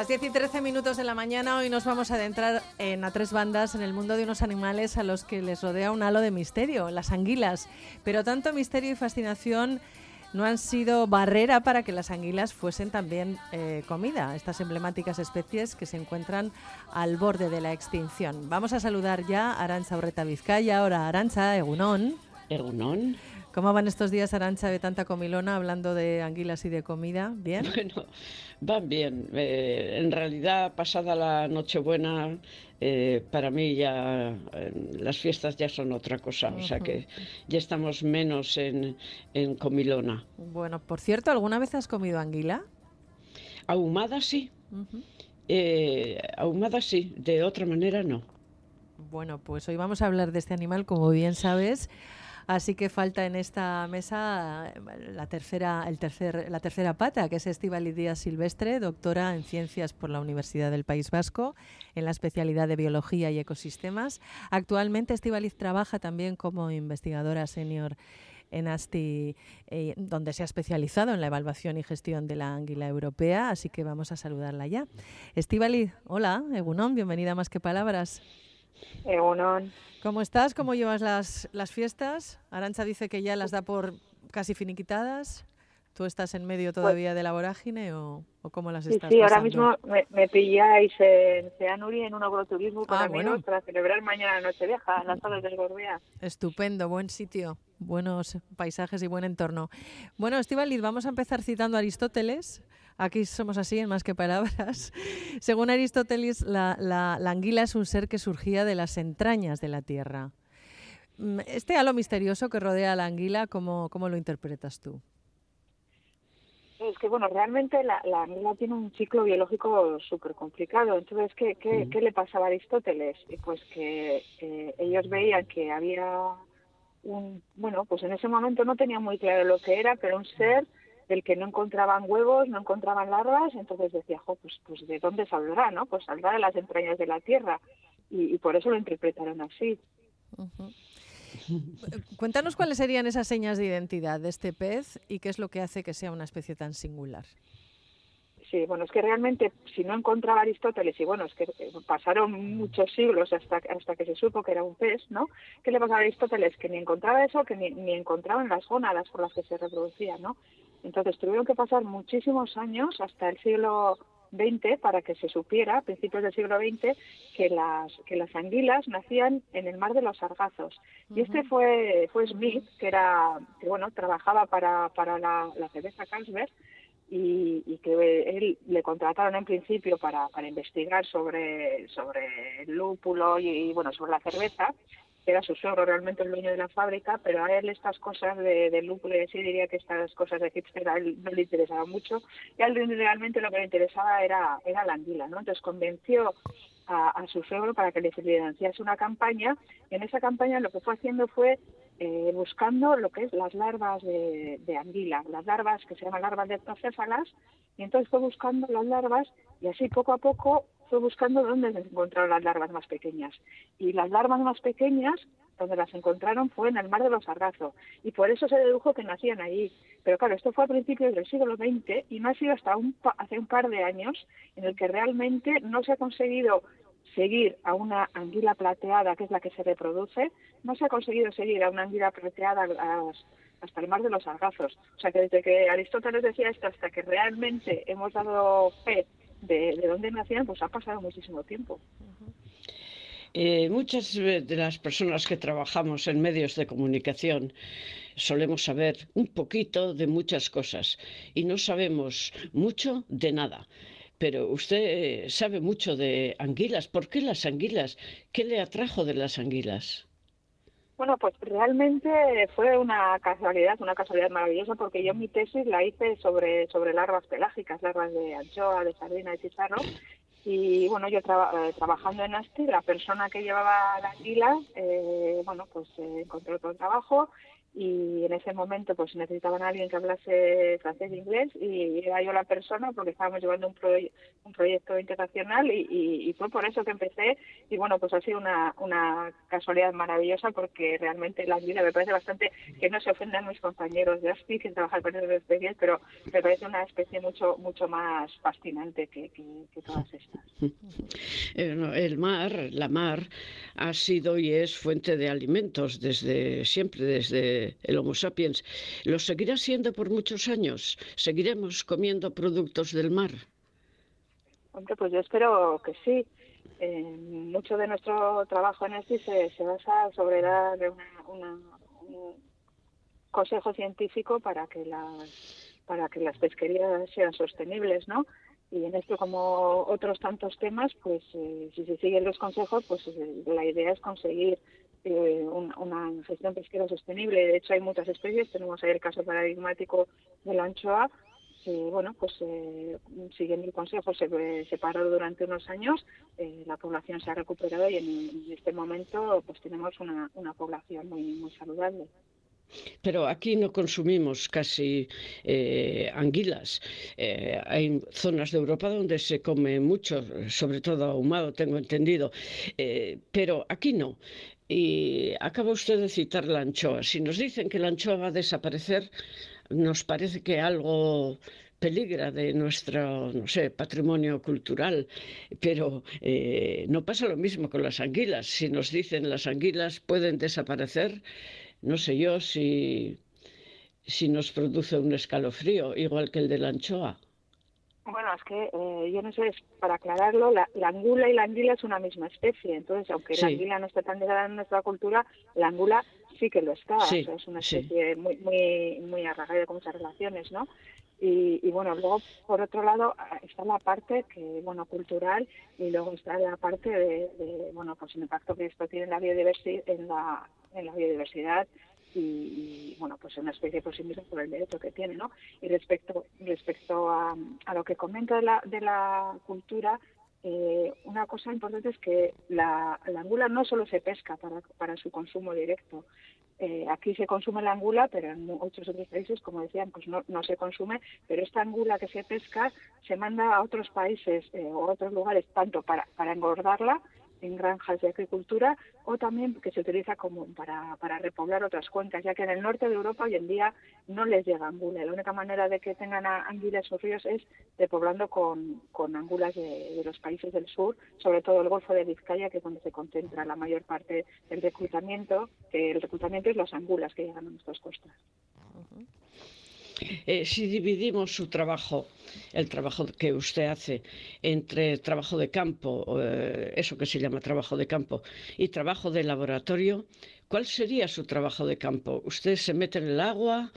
Las 10 y 13 minutos de la mañana, hoy nos vamos a adentrar en a tres bandas en el mundo de unos animales a los que les rodea un halo de misterio, las anguilas. Pero tanto misterio y fascinación no han sido barrera para que las anguilas fuesen también eh, comida, estas emblemáticas especies que se encuentran al borde de la extinción. Vamos a saludar ya a Arancha Urreta Vizcaya, ahora Arancha Egunón. Egunón. ¿Cómo van estos días, Arancha, de tanta comilona, hablando de anguilas y de comida? ¿Bien? Bueno, van bien. Eh, en realidad, pasada la Nochebuena, eh, para mí ya eh, las fiestas ya son otra cosa. O sea que ya estamos menos en, en comilona. Bueno, por cierto, ¿alguna vez has comido anguila? Ahumada sí. Eh, ahumada sí. De otra manera no. Bueno, pues hoy vamos a hablar de este animal, como bien sabes. Así que falta en esta mesa eh, la tercera, el tercer, la tercera pata, que es Estíbaliz Díaz Silvestre, doctora en Ciencias por la Universidad del País Vasco, en la especialidad de Biología y Ecosistemas. Actualmente Estíbaliz trabaja también como investigadora senior en ASTI, eh, donde se ha especializado en la evaluación y gestión de la anguila europea, así que vamos a saludarla ya. Estíbaliz, hola, Egunon, bienvenida a Más que Palabras. Egunon. ¿Cómo estás? ¿Cómo llevas las, las fiestas? Arancha dice que ya las da por casi finiquitadas. ¿Tú estás en medio todavía de la vorágine o, o cómo las Pues Sí, estás sí, ahora mismo me, me pilláis en Ceanuri en un agroturismo con Ah, amigos bueno. para celebrar mañana Nochevieja en las salas del Gorbea. Estupendo, buen sitio, buenos paisajes y buen entorno. Bueno, Estivaliz, vamos a empezar citando a Aristóteles. Aquí somos así, en más que palabras. Según Aristóteles, la, la- la anguila es un ser que surgía de las entrañas de la tierra. Mm, Este halo misterioso que rodea a la anguila, ¿cómo, cómo lo interpretas tú? Es que, bueno, realmente la, la anguila tiene un ciclo biológico súper complicado. Entonces, ¿qué, qué, qué le pasaba a Aristóteles? Pues que eh, ellos veían que había un, bueno, pues en ese momento no tenía muy claro lo que era, pero un ser del que no encontraban huevos, no encontraban larvas, entonces decía, jo, pues, pues ¿de dónde saldrá, no? Pues saldrá de las entrañas de la tierra. Y, y por eso lo interpretaron así. Ujú. Cuéntanos cuáles serían esas señas de identidad de este pez y qué es lo que hace que sea una especie tan singular. Sí, bueno, es que realmente si no encontraba Aristóteles, y bueno, es que eh, pasaron muchos siglos hasta, hasta que se supo que era un pez, ¿no? ¿Qué le pasaba a Aristóteles? Que ni encontraba eso, que ni, ni encontraban las gónadas por las que se reproducía, ¿no? Entonces tuvieron que pasar muchísimos años hasta el siglo XX para que se supiera, a principios del siglo XX, que las, que las anguilas nacían en el mar de los sargazos. Y este fue, fue Smith, que era, que bueno, trabajaba para, para la, la cerveza Carlsberg, y, y que él le contrataron en principio para, para investigar sobre, sobre el lúpulo y, y, bueno sobre la cerveza era su suegro realmente el dueño de la fábrica pero a él estas cosas de, del lúpulo y diría que estas cosas de hipster a no le interesaban mucho y a él realmente lo que le interesaba era era la anguila no entonces convenció a, su suegro para que le financiase una campaña y en esa campaña lo que fue haciendo fue eh, buscando lo que es las larvas de, de, anguila, las larvas que se llaman larvas de ectocéfalas, y entonces fue buscando las larvas y así poco a poco fue buscando dónde encontraron las larvas más pequeñas. Y las larvas más pequeñas, donde las encontraron, fue en el mar de los Sargazo, y por eso se dedujo que nacían allí. Pero claro, esto fue a principios del siglo XX y no ha sido hasta un hace un par de años en el que realmente no se ha conseguido seguir a una anguila plateada, que es la que se reproduce, no se ha conseguido seguir a una anguila plateada hasta el mar de los sargazos. O sea que desde que Aristóteles decía esto hasta que realmente hemos dado fe de, de dónde nacían, pues ha pasado muchísimo tiempo. Eh, muchas de las personas que trabajamos en medios de comunicación solemos saber un poquito de muchas cosas y no sabemos mucho de nada. Pero usted sabe mucho de anguilas. ¿Por qué las anguilas? ¿Qué le atrajo de las anguilas? Bueno, pues realmente fue una casualidad, una casualidad maravillosa, porque yo mi tesis la hice sobre, sobre larvas pelágicas, larvas de anchoa, de sardina, de chicharro, Y bueno, yo traba- eh, trabajando en ASTI, la persona que llevaba la anguila, eh, bueno, pues eh, encontró otro trabajo y en ese momento pues necesitaban a alguien que hablase francés e inglés y era yo la persona porque estábamos llevando un, proye- un proyecto internacional y, y- y fue por eso que empecé. Y bueno pues ha sido una, una casualidad maravillosa porque realmente la anguila me parece bastante que no se ofendan mis compañeros. De ASPI que trabajan con esas especies pero me parece una especie mucho mucho más fascinante que, que, que todas estas. Eh, El mar, la mar, ha sido y es fuente de alimentos desde siempre, desde el Homo sapiens. Lo seguirá siendo por muchos años. Seguiremos comiendo productos del mar. Hombre, pues yo espero que sí. Eh, mucho de nuestro trabajo en ESTI se, se basa sobre dar una, una- un consejo científico para que las para que las pesquerías sean sostenibles, ¿no? Y en esto, como otros tantos temas, pues eh, si se siguen los consejos, pues eh, la idea es conseguir eh, un- una gestión pesquera sostenible. De hecho, hay muchas especies. Tenemos ahí el caso paradigmático de la anchoa, que, bueno, pues eh, siguiendo el consejo se, se paró durante unos años, eh, la población se ha recuperado y en, este momento pues tenemos una, una población muy, muy saludable. Pero aquí no consumimos casi eh, anguilas. Eh, hay zonas de Europa donde se come mucho, sobre todo ahumado, tengo entendido. Eh, pero aquí no. Y acaba usted de citar la anchoa. Si nos dicen que la anchoa va a desaparecer, nos parece que algo peligra de nuestro, no sé, patrimonio cultural, pero eh, no pasa lo mismo con las anguilas. Si nos dicen las anguilas pueden desaparecer, no sé yo si, si nos produce un escalofrío, igual que el de la anchoa. Bueno, es que eh, yo no sé, para aclararlo, la, la angula y la anguila es una misma especie. Entonces, aunque la anguila no está tan ligada en nuestra cultura, la angula sí que lo está. Sí, O sea, es una sí. especie muy, muy, muy arraigada con muchas relaciones, ¿no? Y, y bueno, luego, por otro lado, ah, está la parte que, bueno, cultural y luego está la parte de, de, bueno, pues el impacto que esto tiene en la biodiversidad, en la, en la biodiversidad y, bueno, pues una especie pues simbólica por el derecho que tiene, ¿no? Y respecto respecto a, a lo que comenta de la, de la cultura, eh, una cosa importante es que la, la angula no solo se pesca para, para su consumo directo. Eh, aquí se consume la angula, pero en muchos otros países, como decían, pues no, no se consume. Pero esta angula que se pesca se manda a otros países eh, o otros lugares, tanto para, para engordarla en granjas de agricultura o también que se utiliza como para, para repoblar otras cuencas, ya que en el norte de Europa hoy en día no les llega angula. La única manera de que tengan a- anguilas sus ríos es repoblando con, con angulas de los países del sur, sobre todo el Golfo de Vizcaya, que es donde se concentra la mayor parte del reclutamiento, que el reclutamiento es las angulas que llegan a nuestras costas. Eh, si dividimos su trabajo, el trabajo que usted hace, entre trabajo de campo, eh, eso que se llama trabajo de campo, y trabajo de laboratorio, ¿cuál sería su trabajo de campo? ¿Usted se mete en el agua?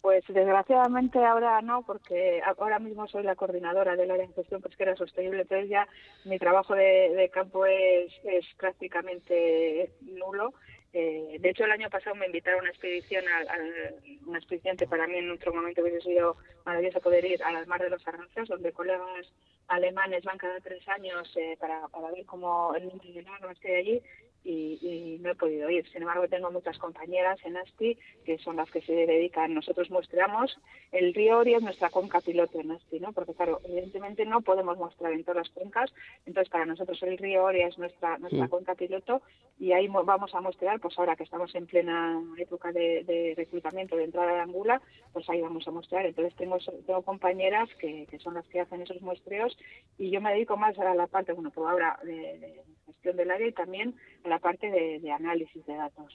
Pues desgraciadamente ahora no, porque ahora mismo soy la coordinadora del área de gestión pesquera sostenible, entonces ya mi trabajo de, campo es prácticamente nulo. Eh, de hecho, el año pasado me invitaron a una expedición, al, una expedición que para mí en otro momento hubiese sido maravilloso poder ir a las Mar de los Arranzas, donde colegas alemanes van cada tres años eh, para, para ver cómo el número de larvas que hay allí y, y no he podido ir. Sin embargo, tengo muchas compañeras en ASTI que son las que se dedican. Nosotros muestreamos el río Oria es nuestra cuenca piloto en ASTI, ¿no? Porque, claro, evidentemente no podemos mostrar en todas las cuencas. Entonces, para nosotros el río Oria es nuestra, nuestra cuenca piloto y ahí mo- vamos a mostrar, pues ahora que estamos en plena época de, de reclutamiento, de entrada de Angula, pues ahí vamos a mostrar. Entonces, tengo, tengo compañeras que, que son las que hacen esos muestreos y yo me dedico más a la parte, bueno, pues ahora de, de gestión del área y también a la parte de, de análisis de datos.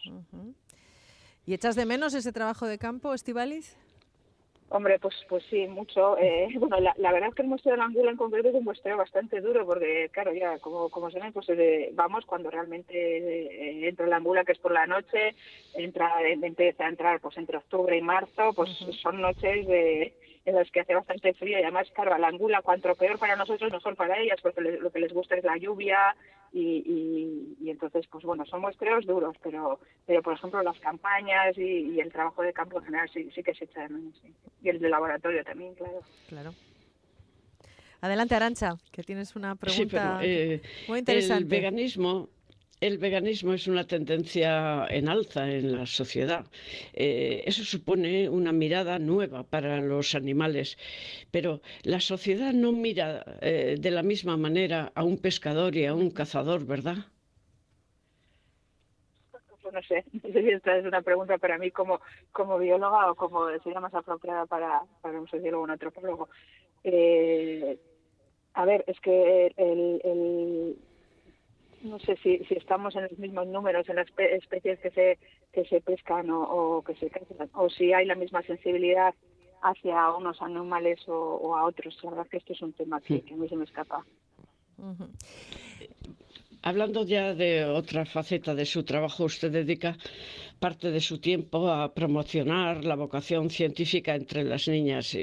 ¿Y echas de menos ese trabajo de campo, Estivaliz? Hombre, pues pues sí, mucho. Eh, bueno, la, la verdad es que el muestreo de la angula en concreto es un muestreo bastante duro porque, claro, ya como, como se ve, pues eh, vamos cuando realmente eh, entra la angula, que es por la noche, entra empieza a entrar pues entre octubre y marzo, pues son noches de, en las que hace bastante frío y además, claro, a la angula, cuanto peor para nosotros, mejor para ellas, porque le- lo que les gusta es la lluvia y, y, y entonces, pues bueno, son muestreos duros, pero, pero por ejemplo, las campañas y, y el trabajo de campo en general sí, sí que se echa de menos. sí. Y el de laboratorio también, claro. Claro. Adelante, Arancha, que tienes una pregunta sí, pero, eh, muy interesante. El veganismo el veganismo es una tendencia en alza en la sociedad. Eh, eso supone una mirada nueva para los animales, pero la sociedad no mira eh, de la misma manera a un pescador y a un cazador, ¿verdad? Pues no sé, si esta es una pregunta para mí como, como bióloga o como sería más apropiada para, para un sociólogo o un antropólogo. Eh, a ver, es que el no sé si, si estamos en los mismos números en las especies que se que se pescan o, que se cazan o si hay la misma sensibilidad hacia unos animales o, a otros. La verdad que esto es un tema que, a mí se me escapa Hablando ya de otra faceta de su trabajo, usted dedica parte de su tiempo a promocionar la vocación científica entre las niñas.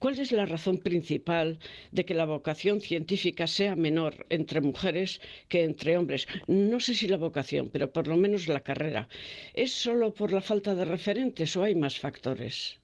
¿Cuál es la razón principal de que la vocación científica sea menor entre mujeres que entre hombres? No sé si la vocación, pero por lo menos la carrera. ¿Es solo por la falta de referentes o hay más factores?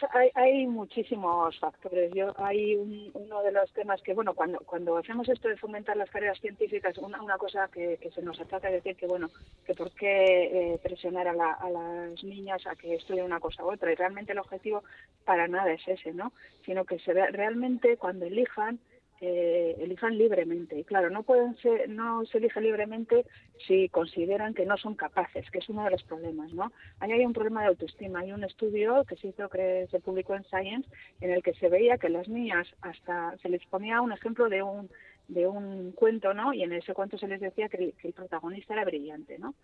Pues hay, hay muchísimos factores. Yo hay uno de los temas que, bueno, cuando cuando hacemos esto de fomentar las carreras científicas, una, una cosa que, se nos ataca es decir que, bueno, que por qué eh, presionar a, a las niñas a que estudien una cosa u otra. Y realmente el objetivo para nada es ese, ¿no? Sino que se ve, realmente cuando elijan eh, elijan libremente. Y claro, no pueden ser, no se elige libremente si consideran que no son capaces, que es uno de los problemas, ¿no? Ahí hay un problema de autoestima. Hay un estudio que se hizo, que se publicó en Science, en el que se veía que las niñas hasta se les ponía un ejemplo de un de un cuento, ¿no? Y en ese cuento se les decía que el, protagonista era brillante, ¿no?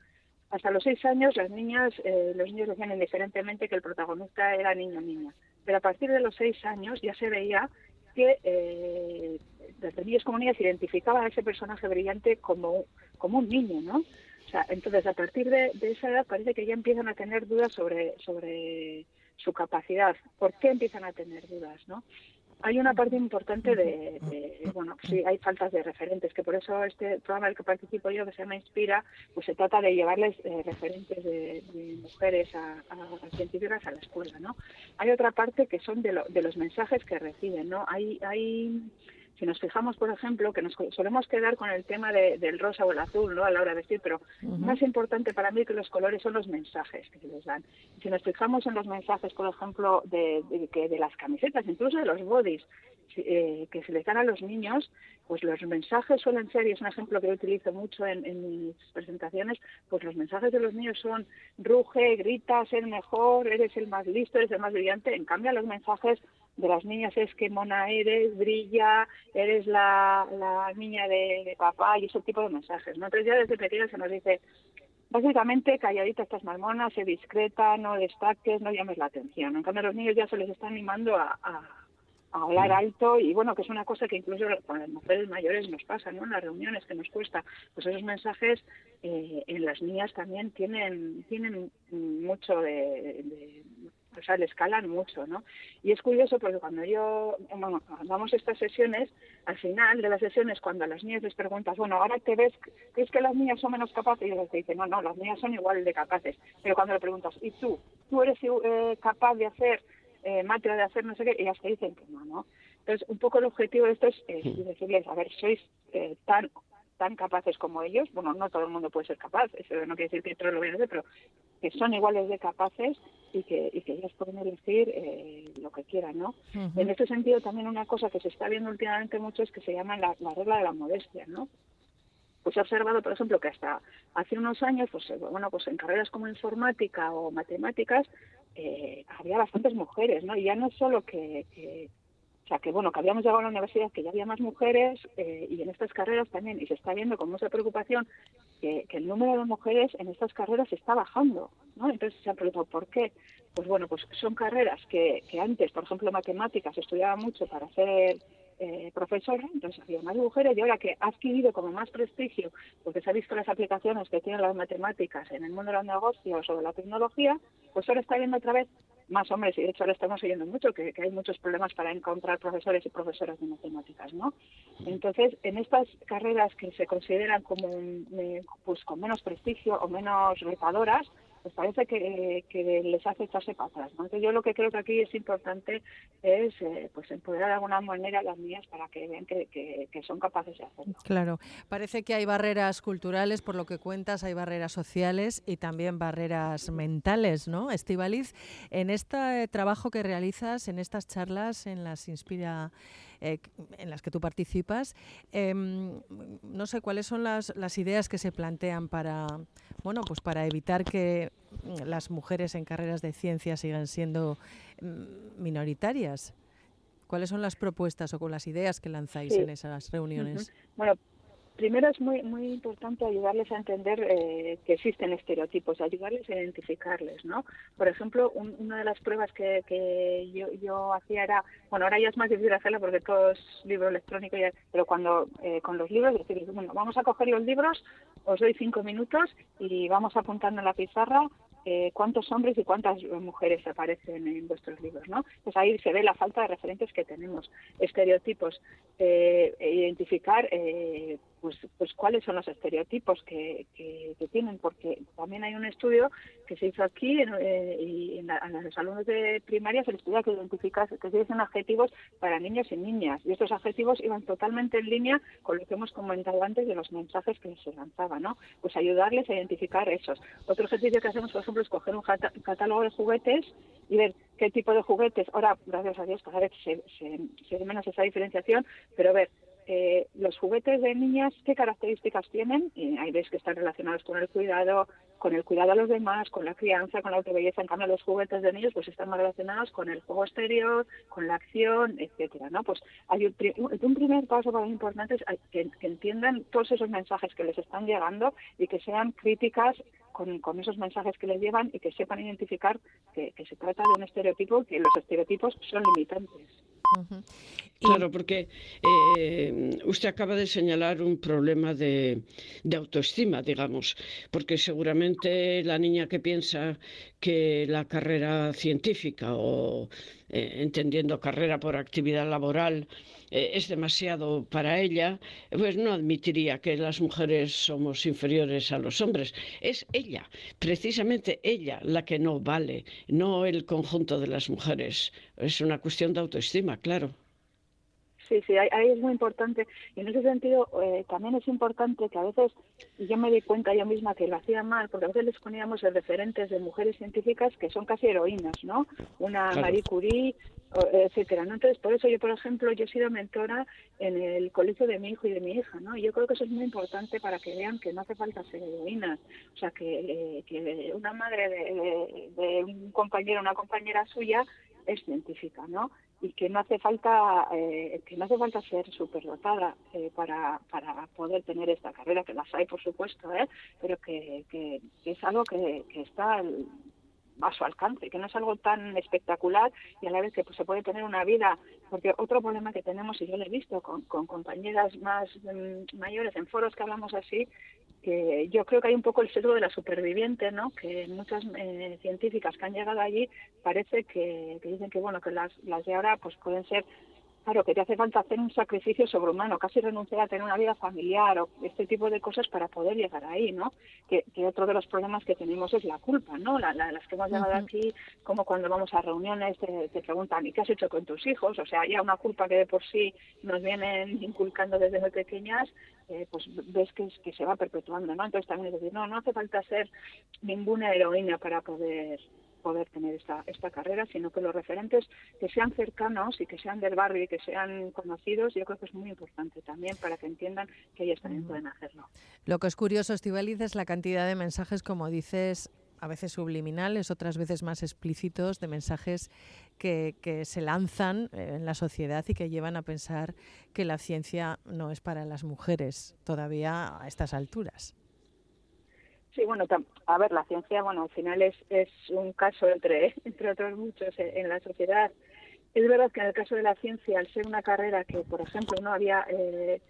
Hasta los seis años las niñas, eh, los niños decían indiferentemente que el protagonista era niño niña. Pero a partir de los seis años ya se veía que eh, desde niños como niñas identificaban a ese personaje brillante como, como un niño, ¿no? O sea, entonces a partir de, esa edad parece que ya empiezan a tener dudas sobre, sobre su capacidad. ¿Por qué empiezan a tener dudas, no? hay una parte importante de, bueno, sí, hay faltas de referentes, que por eso este programa del que participo yo, que se llama Inspira, pues se trata de llevarles eh, referentes de, mujeres a, científicas a la escuela, ¿no? Hay otra parte que son de, de los mensajes que reciben, ¿no? Hay, hay si nos fijamos, por ejemplo, que nos solemos quedar con el tema del rosa o el azul ¿no? a la hora de vestir, pero más importante para mí que los colores son los mensajes que se les dan. Si nos fijamos en los mensajes, por ejemplo, de, que de las camisetas, incluso de los bodies, eh, que se les dan a los niños, pues los mensajes suelen ser, y es un ejemplo que utilizo mucho en, mis presentaciones, pues los mensajes de los niños son ruge, grita, ser mejor, eres el más listo, eres el más brillante. En cambio, los mensajes de las niñas es que mona eres, brilla, eres la, niña de, papá y ese tipo de mensajes. ¿no? Entonces ya desde pequeña se nos dice, básicamente calladita estás más mona, sé discreta, no destaques, no llames la atención. En cambio los niños ya se les está animando a, hablar alto y bueno, que es una cosa que incluso con las mujeres mayores nos pasa, ¿no? En las reuniones que nos cuesta, pues esos mensajes eh, en las niñas también tienen tienen mucho de o sea, le escalan mucho, ¿no? Y es curioso porque cuando yo, bueno, damos estas sesiones, al final de las sesiones, cuando a las niñas les preguntas, bueno, ahora te ves, ¿crees que las niñas son menos capaces? Y ellos te dicen, no, no, las niñas son igual de capaces. Pero cuando le preguntas, ¿y tú? ¿Tú eres eh, capaz de hacer, eh, de hacer no sé qué? Ellas te dicen que no, ¿no? Entonces, un poco el objetivo de esto es decirles, a ver, sois eh, tan tan capaces como ellos, bueno, no todo el mundo puede ser capaz, eso no quiere decir que todos lo vayan a hacer, pero que son iguales de capaces y que, y que ellas pueden elegir eh, lo que quieran, ¿no? En este sentido, también una cosa que se está viendo últimamente mucho es que se llama la, regla de la modestia, ¿no? Pues he observado, por ejemplo, que hasta hace unos años, pues eh, bueno, pues en carreras como informática o matemáticas, eh, había bastantes mujeres, ¿no? Y ya no solo que, que sea que bueno, que habíamos llegado a la universidad, que ya había más mujeres eh, y en estas carreras también, y se está viendo con mucha preocupación que, el número de mujeres en estas carreras está bajando, ¿no? Entonces se han preguntado, ¿por qué? Pues bueno, pues son carreras que, que antes, por ejemplo, matemáticas, estudiaba mucho para ser eh, profesora, entonces había más mujeres y ahora que ha adquirido como más prestigio, porque se ha visto las aplicaciones que tienen las matemáticas en el mundo de los negocios o de la tecnología, pues ahora está viendo otra vez más hombres y de hecho ahora estamos oyendo mucho que, hay muchos problemas para encontrar profesores y profesoras de matemáticas, ¿no? Entonces, en estas carreras que se consideran como pues con menos prestigio o menos retadoras, pues parece que, que les hace echarse para yo lo que creo que aquí es importante es eh, pues empoderar de alguna manera a las niñas para que vean que son capaces de hacerlo. Claro, parece que hay barreras culturales, por lo que cuentas, hay barreras sociales y también barreras mentales, ¿no? Estivaliz, en este trabajo que realizas, en estas charlas, en las inspira eh, en las que tú participas. Eh, no sé cuáles son las, las, ideas que se plantean para, bueno, pues para evitar que las mujeres en carreras de ciencia sigan siendo mm, minoritarias. ¿Cuáles son las propuestas o con las ideas que lanzáis sí. en esas reuniones? Uh -huh. Bueno, primero es muy muy importante ayudarles a entender eh, que existen estereotipos, ayudarles a identificarles, ¿no? Por ejemplo, un, una de las pruebas que, yo, yo, hacía era, bueno, ahora ya es más difícil hacerla porque todo es libro electrónico, ya, pero cuando eh, con los libros, decir, bueno, vamos a coger los libros, os doy cinco minutos y vamos apuntando en la pizarra eh, cuántos hombres y cuántas mujeres aparecen en vuestros libros, ¿no? Pues ahí se ve la falta de referentes que tenemos, estereotipos, eh, identificar eh, pues, pues cuáles son los estereotipos que, tienen, porque también hay un estudio que se hizo aquí en, eh, y en, la, los alumnos de primaria se les estudia que identificar que se dicen adjetivos para niños y niñas y estos adjetivos iban totalmente en línea con lo que hemos comentado antes de los mensajes que se lanzaban, ¿no? Pues ayudarles a identificar esos. Otro ejercicio que hacemos, por ejemplo, es coger un catálogo de juguetes y ver qué tipo de juguetes. Ahora, gracias a Dios, cada vez se, se, menos esa diferenciación, pero ver eh, los juguetes de niñas, ¿qué características tienen? Y ahí ves que están relacionados con el cuidado, con el cuidado a los demás, con la crianza, con la autobelleza. En cambio, los juguetes de niños pues están más relacionados con el juego exterior, con la acción, etcétera, ¿no? Pues hay un, un primer paso para importante es que, que, entiendan todos esos mensajes que les están llegando y que sean críticas con, con esos mensajes que les llevan y que sepan identificar que, que se trata de un estereotipo, que los estereotipos son limitantes. Claro, porque eh, usted acaba de señalar un problema de, autoestima, digamos, porque seguramente la niña que piensa que la carrera científica o eh, entendiendo carrera por actividad laboral eh, es demasiado para ella, pues no admitiría que las mujeres somos inferiores a los hombres. Es ella, precisamente ella, la que no vale, no el conjunto de las mujeres. Es una cuestión de autoestima, claro. Sí, sí, ahí es muy importante. Y en ese sentido, eh, también es importante que a veces, y yo me di cuenta yo misma que lo hacía mal, porque a veces les poníamos referentes de mujeres científicas que son casi heroínas, ¿no? Una claro. Marie Curie, etcétera, ¿no? Entonces, por eso yo, por ejemplo, yo he sido mentora en el colegio de mi hijo y de mi hija, ¿no? Y yo creo que eso es muy importante para que vean que no hace falta ser heroínas. O sea, que, eh, que una madre de, de, de un compañero, una compañera suya, es científica, ¿no? Y que no hace falta eh, que no hace falta ser superdotada eh, para, para poder tener esta carrera que las hay por supuesto ¿eh? pero que, que, es algo que, que está a su alcance, que no es algo tan espectacular y a la vez que pues, se puede tener una vida, porque otro problema que tenemos, y yo lo he visto con, con compañeras más um, mayores en foros que hablamos así, que yo creo que hay un poco el sesgo de la superviviente, ¿no? Que muchas eh, científicas que han llegado allí parece que, que dicen que bueno que las, las de ahora pues pueden ser claro, que te hace falta hacer un sacrificio sobrehumano, casi renunciar a tener una vida familiar o este tipo de cosas para poder llegar ahí, ¿no? Que, que otro de los problemas que tenemos es la culpa, ¿no? La, la, las que hemos llegado uh -huh. aquí, como cuando vamos a reuniones, te, te, preguntan, ¿y qué has hecho con tus hijos? O sea, ya una culpa que de por sí nos vienen inculcando desde muy pequeñas, eh, pues ves que, que se va perpetuando, ¿no? Entonces también es decir, no, no hace falta ser ninguna heroína para poder poder tener esta, esta carrera, sino que los referentes que sean cercanos y que sean del barrio y que sean conocidos, yo creo que es muy importante también para que entiendan que ellos también pueden hacerlo. Lo que es curioso, Estivaliz, es la cantidad de mensajes, como dices, a veces subliminales, otras veces más explícitos, de mensajes que, se lanzan en la sociedad y que llevan a pensar que la ciencia no es para las mujeres todavía a estas alturas. Sí, bueno, a ver, la ciencia, bueno, al final es, un caso entre, entre otros muchos en, la sociedad. Es verdad que en el caso de la ciencia, al ser una carrera que, por ejemplo, no había eh,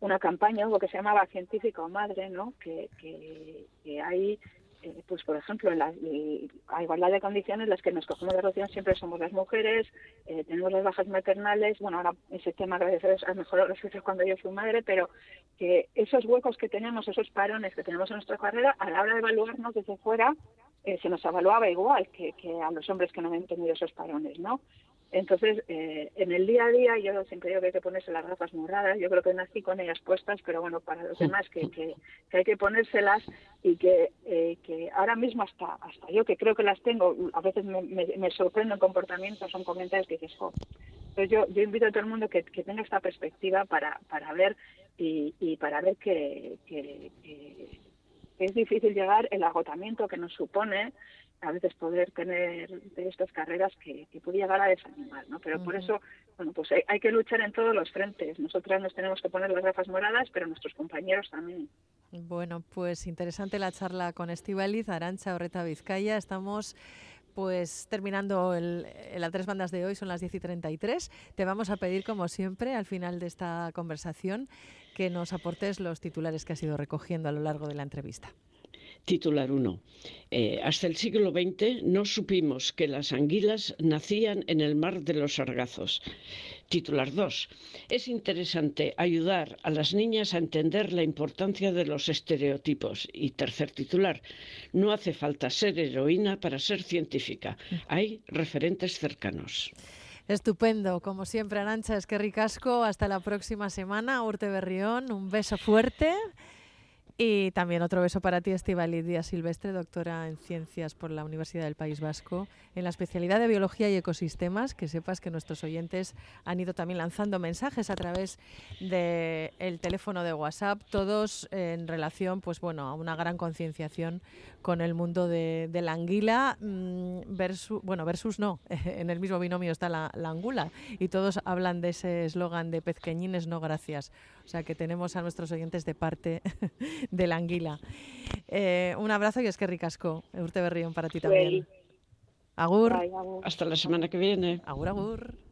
una campaña, algo que se llamaba científica o madre, ¿no? Que, que, que hay eh, pues por ejemplo, en la a igualdad de condiciones, las que nos cogemos de relación siempre somos las mujeres, eh, tenemos las bajas maternales, bueno, ahora ese tema gracias a ha mejorado los veces cuando yo fui madre, pero que esos huecos que tenemos, esos parones que tenemos en nuestra carrera, a la hora de evaluarnos desde fuera, eh, se nos evaluaba igual que, que a los hombres que no habían tenido esos parones, ¿no? Entonces, eh, en el día a día, yo siempre digo que hay que ponerse las gafas moradas. Yo creo que nací con ellas puestas, pero bueno, para los demás que, que, que hay que ponérselas y que, eh, que ahora mismo hasta hasta yo que creo que las tengo, a veces me, me, me sorprendo en comportamientos, son comentarios que dices, jo. Entonces yo, yo invito a todo el mundo que, que tenga esta perspectiva para, para ver y, y para ver que, que, que es difícil llegar el agotamiento que nos supone a veces poder tener de estas carreras que, que puede llegar a desanimar, ¿no? Pero por eso, bueno, pues hay, hay, que luchar en todos los frentes. Nosotras nos tenemos que poner las gafas moradas, pero nuestros compañeros también. Bueno, pues interesante la charla con Estivaliz, Arancha Orreta Vizcaya. Estamos pues terminando el, las tres bandas de hoy, son las 10 y 33. Te vamos a pedir, como siempre, al final de esta conversación, que nos aportes los titulares que has ido recogiendo a lo largo de la entrevista. Titular 1. Eh, hasta el siglo XX no supimos que las anguilas nacían en el mar de los sargazos. Titular 2. Es interesante ayudar a las niñas a entender la importancia de los estereotipos. Y tercer titular. No hace falta ser heroína para ser científica. Hay referentes cercanos. Estupendo, como siempre, Arancha, es que ricasco. Hasta la próxima semana. Urte Berrión, un beso fuerte. Y también otro beso para ti, Estivali Díaz Silvestre, doctora en Ciencias por la Universidad del País Vasco, en la especialidad de Biología y Ecosistemas. Que sepas que nuestros oyentes han ido también lanzando mensajes a través del el teléfono de WhatsApp, todos en relación pues bueno, a una gran concienciación con el mundo de, de la anguila versus, bueno, versus no, en el mismo binomio está la, la angula y todos hablan de ese eslogan de pezqueñines no gracias. O sea que tenemos a nuestros oyentes de parte de la anguila. Eh, un abrazo y es que ricasco, Urte Berrión, para ti también. Agur. Hasta la semana que viene. Agur, agur.